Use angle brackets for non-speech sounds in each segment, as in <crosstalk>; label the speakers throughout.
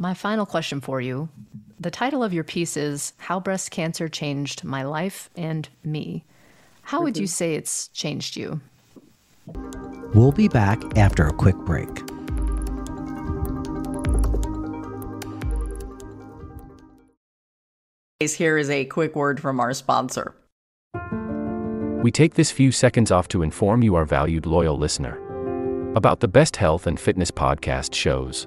Speaker 1: My final question for you. The title of your piece is How Breast Cancer Changed My Life and Me. How would you mm-hmm. say it's changed you?
Speaker 2: We'll be back after a quick break.
Speaker 3: Here is a quick word from our sponsor.
Speaker 4: We take this few seconds off to inform you, our valued loyal listener, about the best health and fitness podcast shows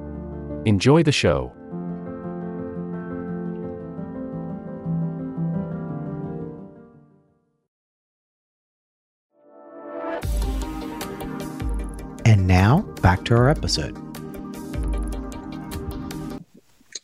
Speaker 4: Enjoy the show.
Speaker 2: And now, back to our episode.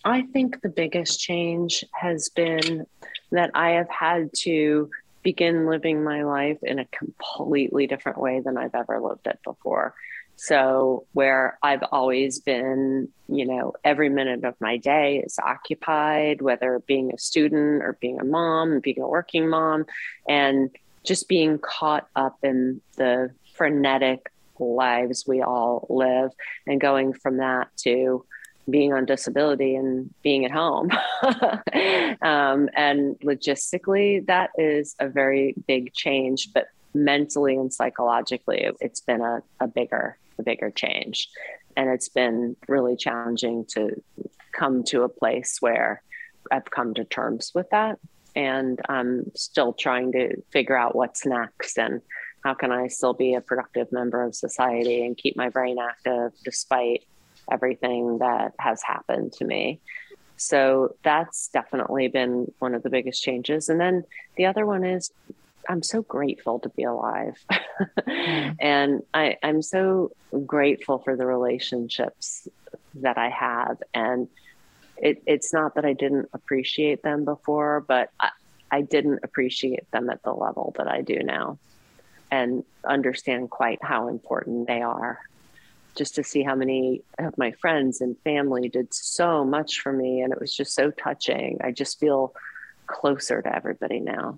Speaker 5: I think the biggest change has been that I have had to begin living my life in a completely different way than I've ever lived it before. So, where I've always been, you know, every minute of my day is occupied, whether being a student or being a mom, being a working mom, and just being caught up in the frenetic lives we all live and going from that to being on disability and being at home. <laughs> um, and logistically, that is a very big change, but mentally and psychologically, it's been a, a bigger, a bigger change. And it's been really challenging to come to a place where I've come to terms with that. And I'm still trying to figure out what's next and how can I still be a productive member of society and keep my brain active despite everything that has happened to me. So that's definitely been one of the biggest changes. And then the other one is I'm so grateful to be alive. <laughs> And I, I'm so grateful for the relationships that I have. And it, it's not that I didn't appreciate them before, but I, I didn't appreciate them at the level that I do now and understand quite how important they are just to see how many of my friends and family did so much for me. And it was just so touching. I just feel closer to everybody now.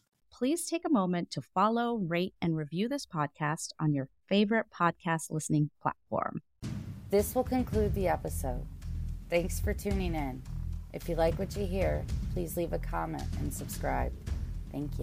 Speaker 6: Please take a moment to follow, rate, and review this podcast on your favorite podcast listening platform.
Speaker 7: This will conclude the episode. Thanks for tuning in. If you like what you hear, please leave a comment and subscribe. Thank you.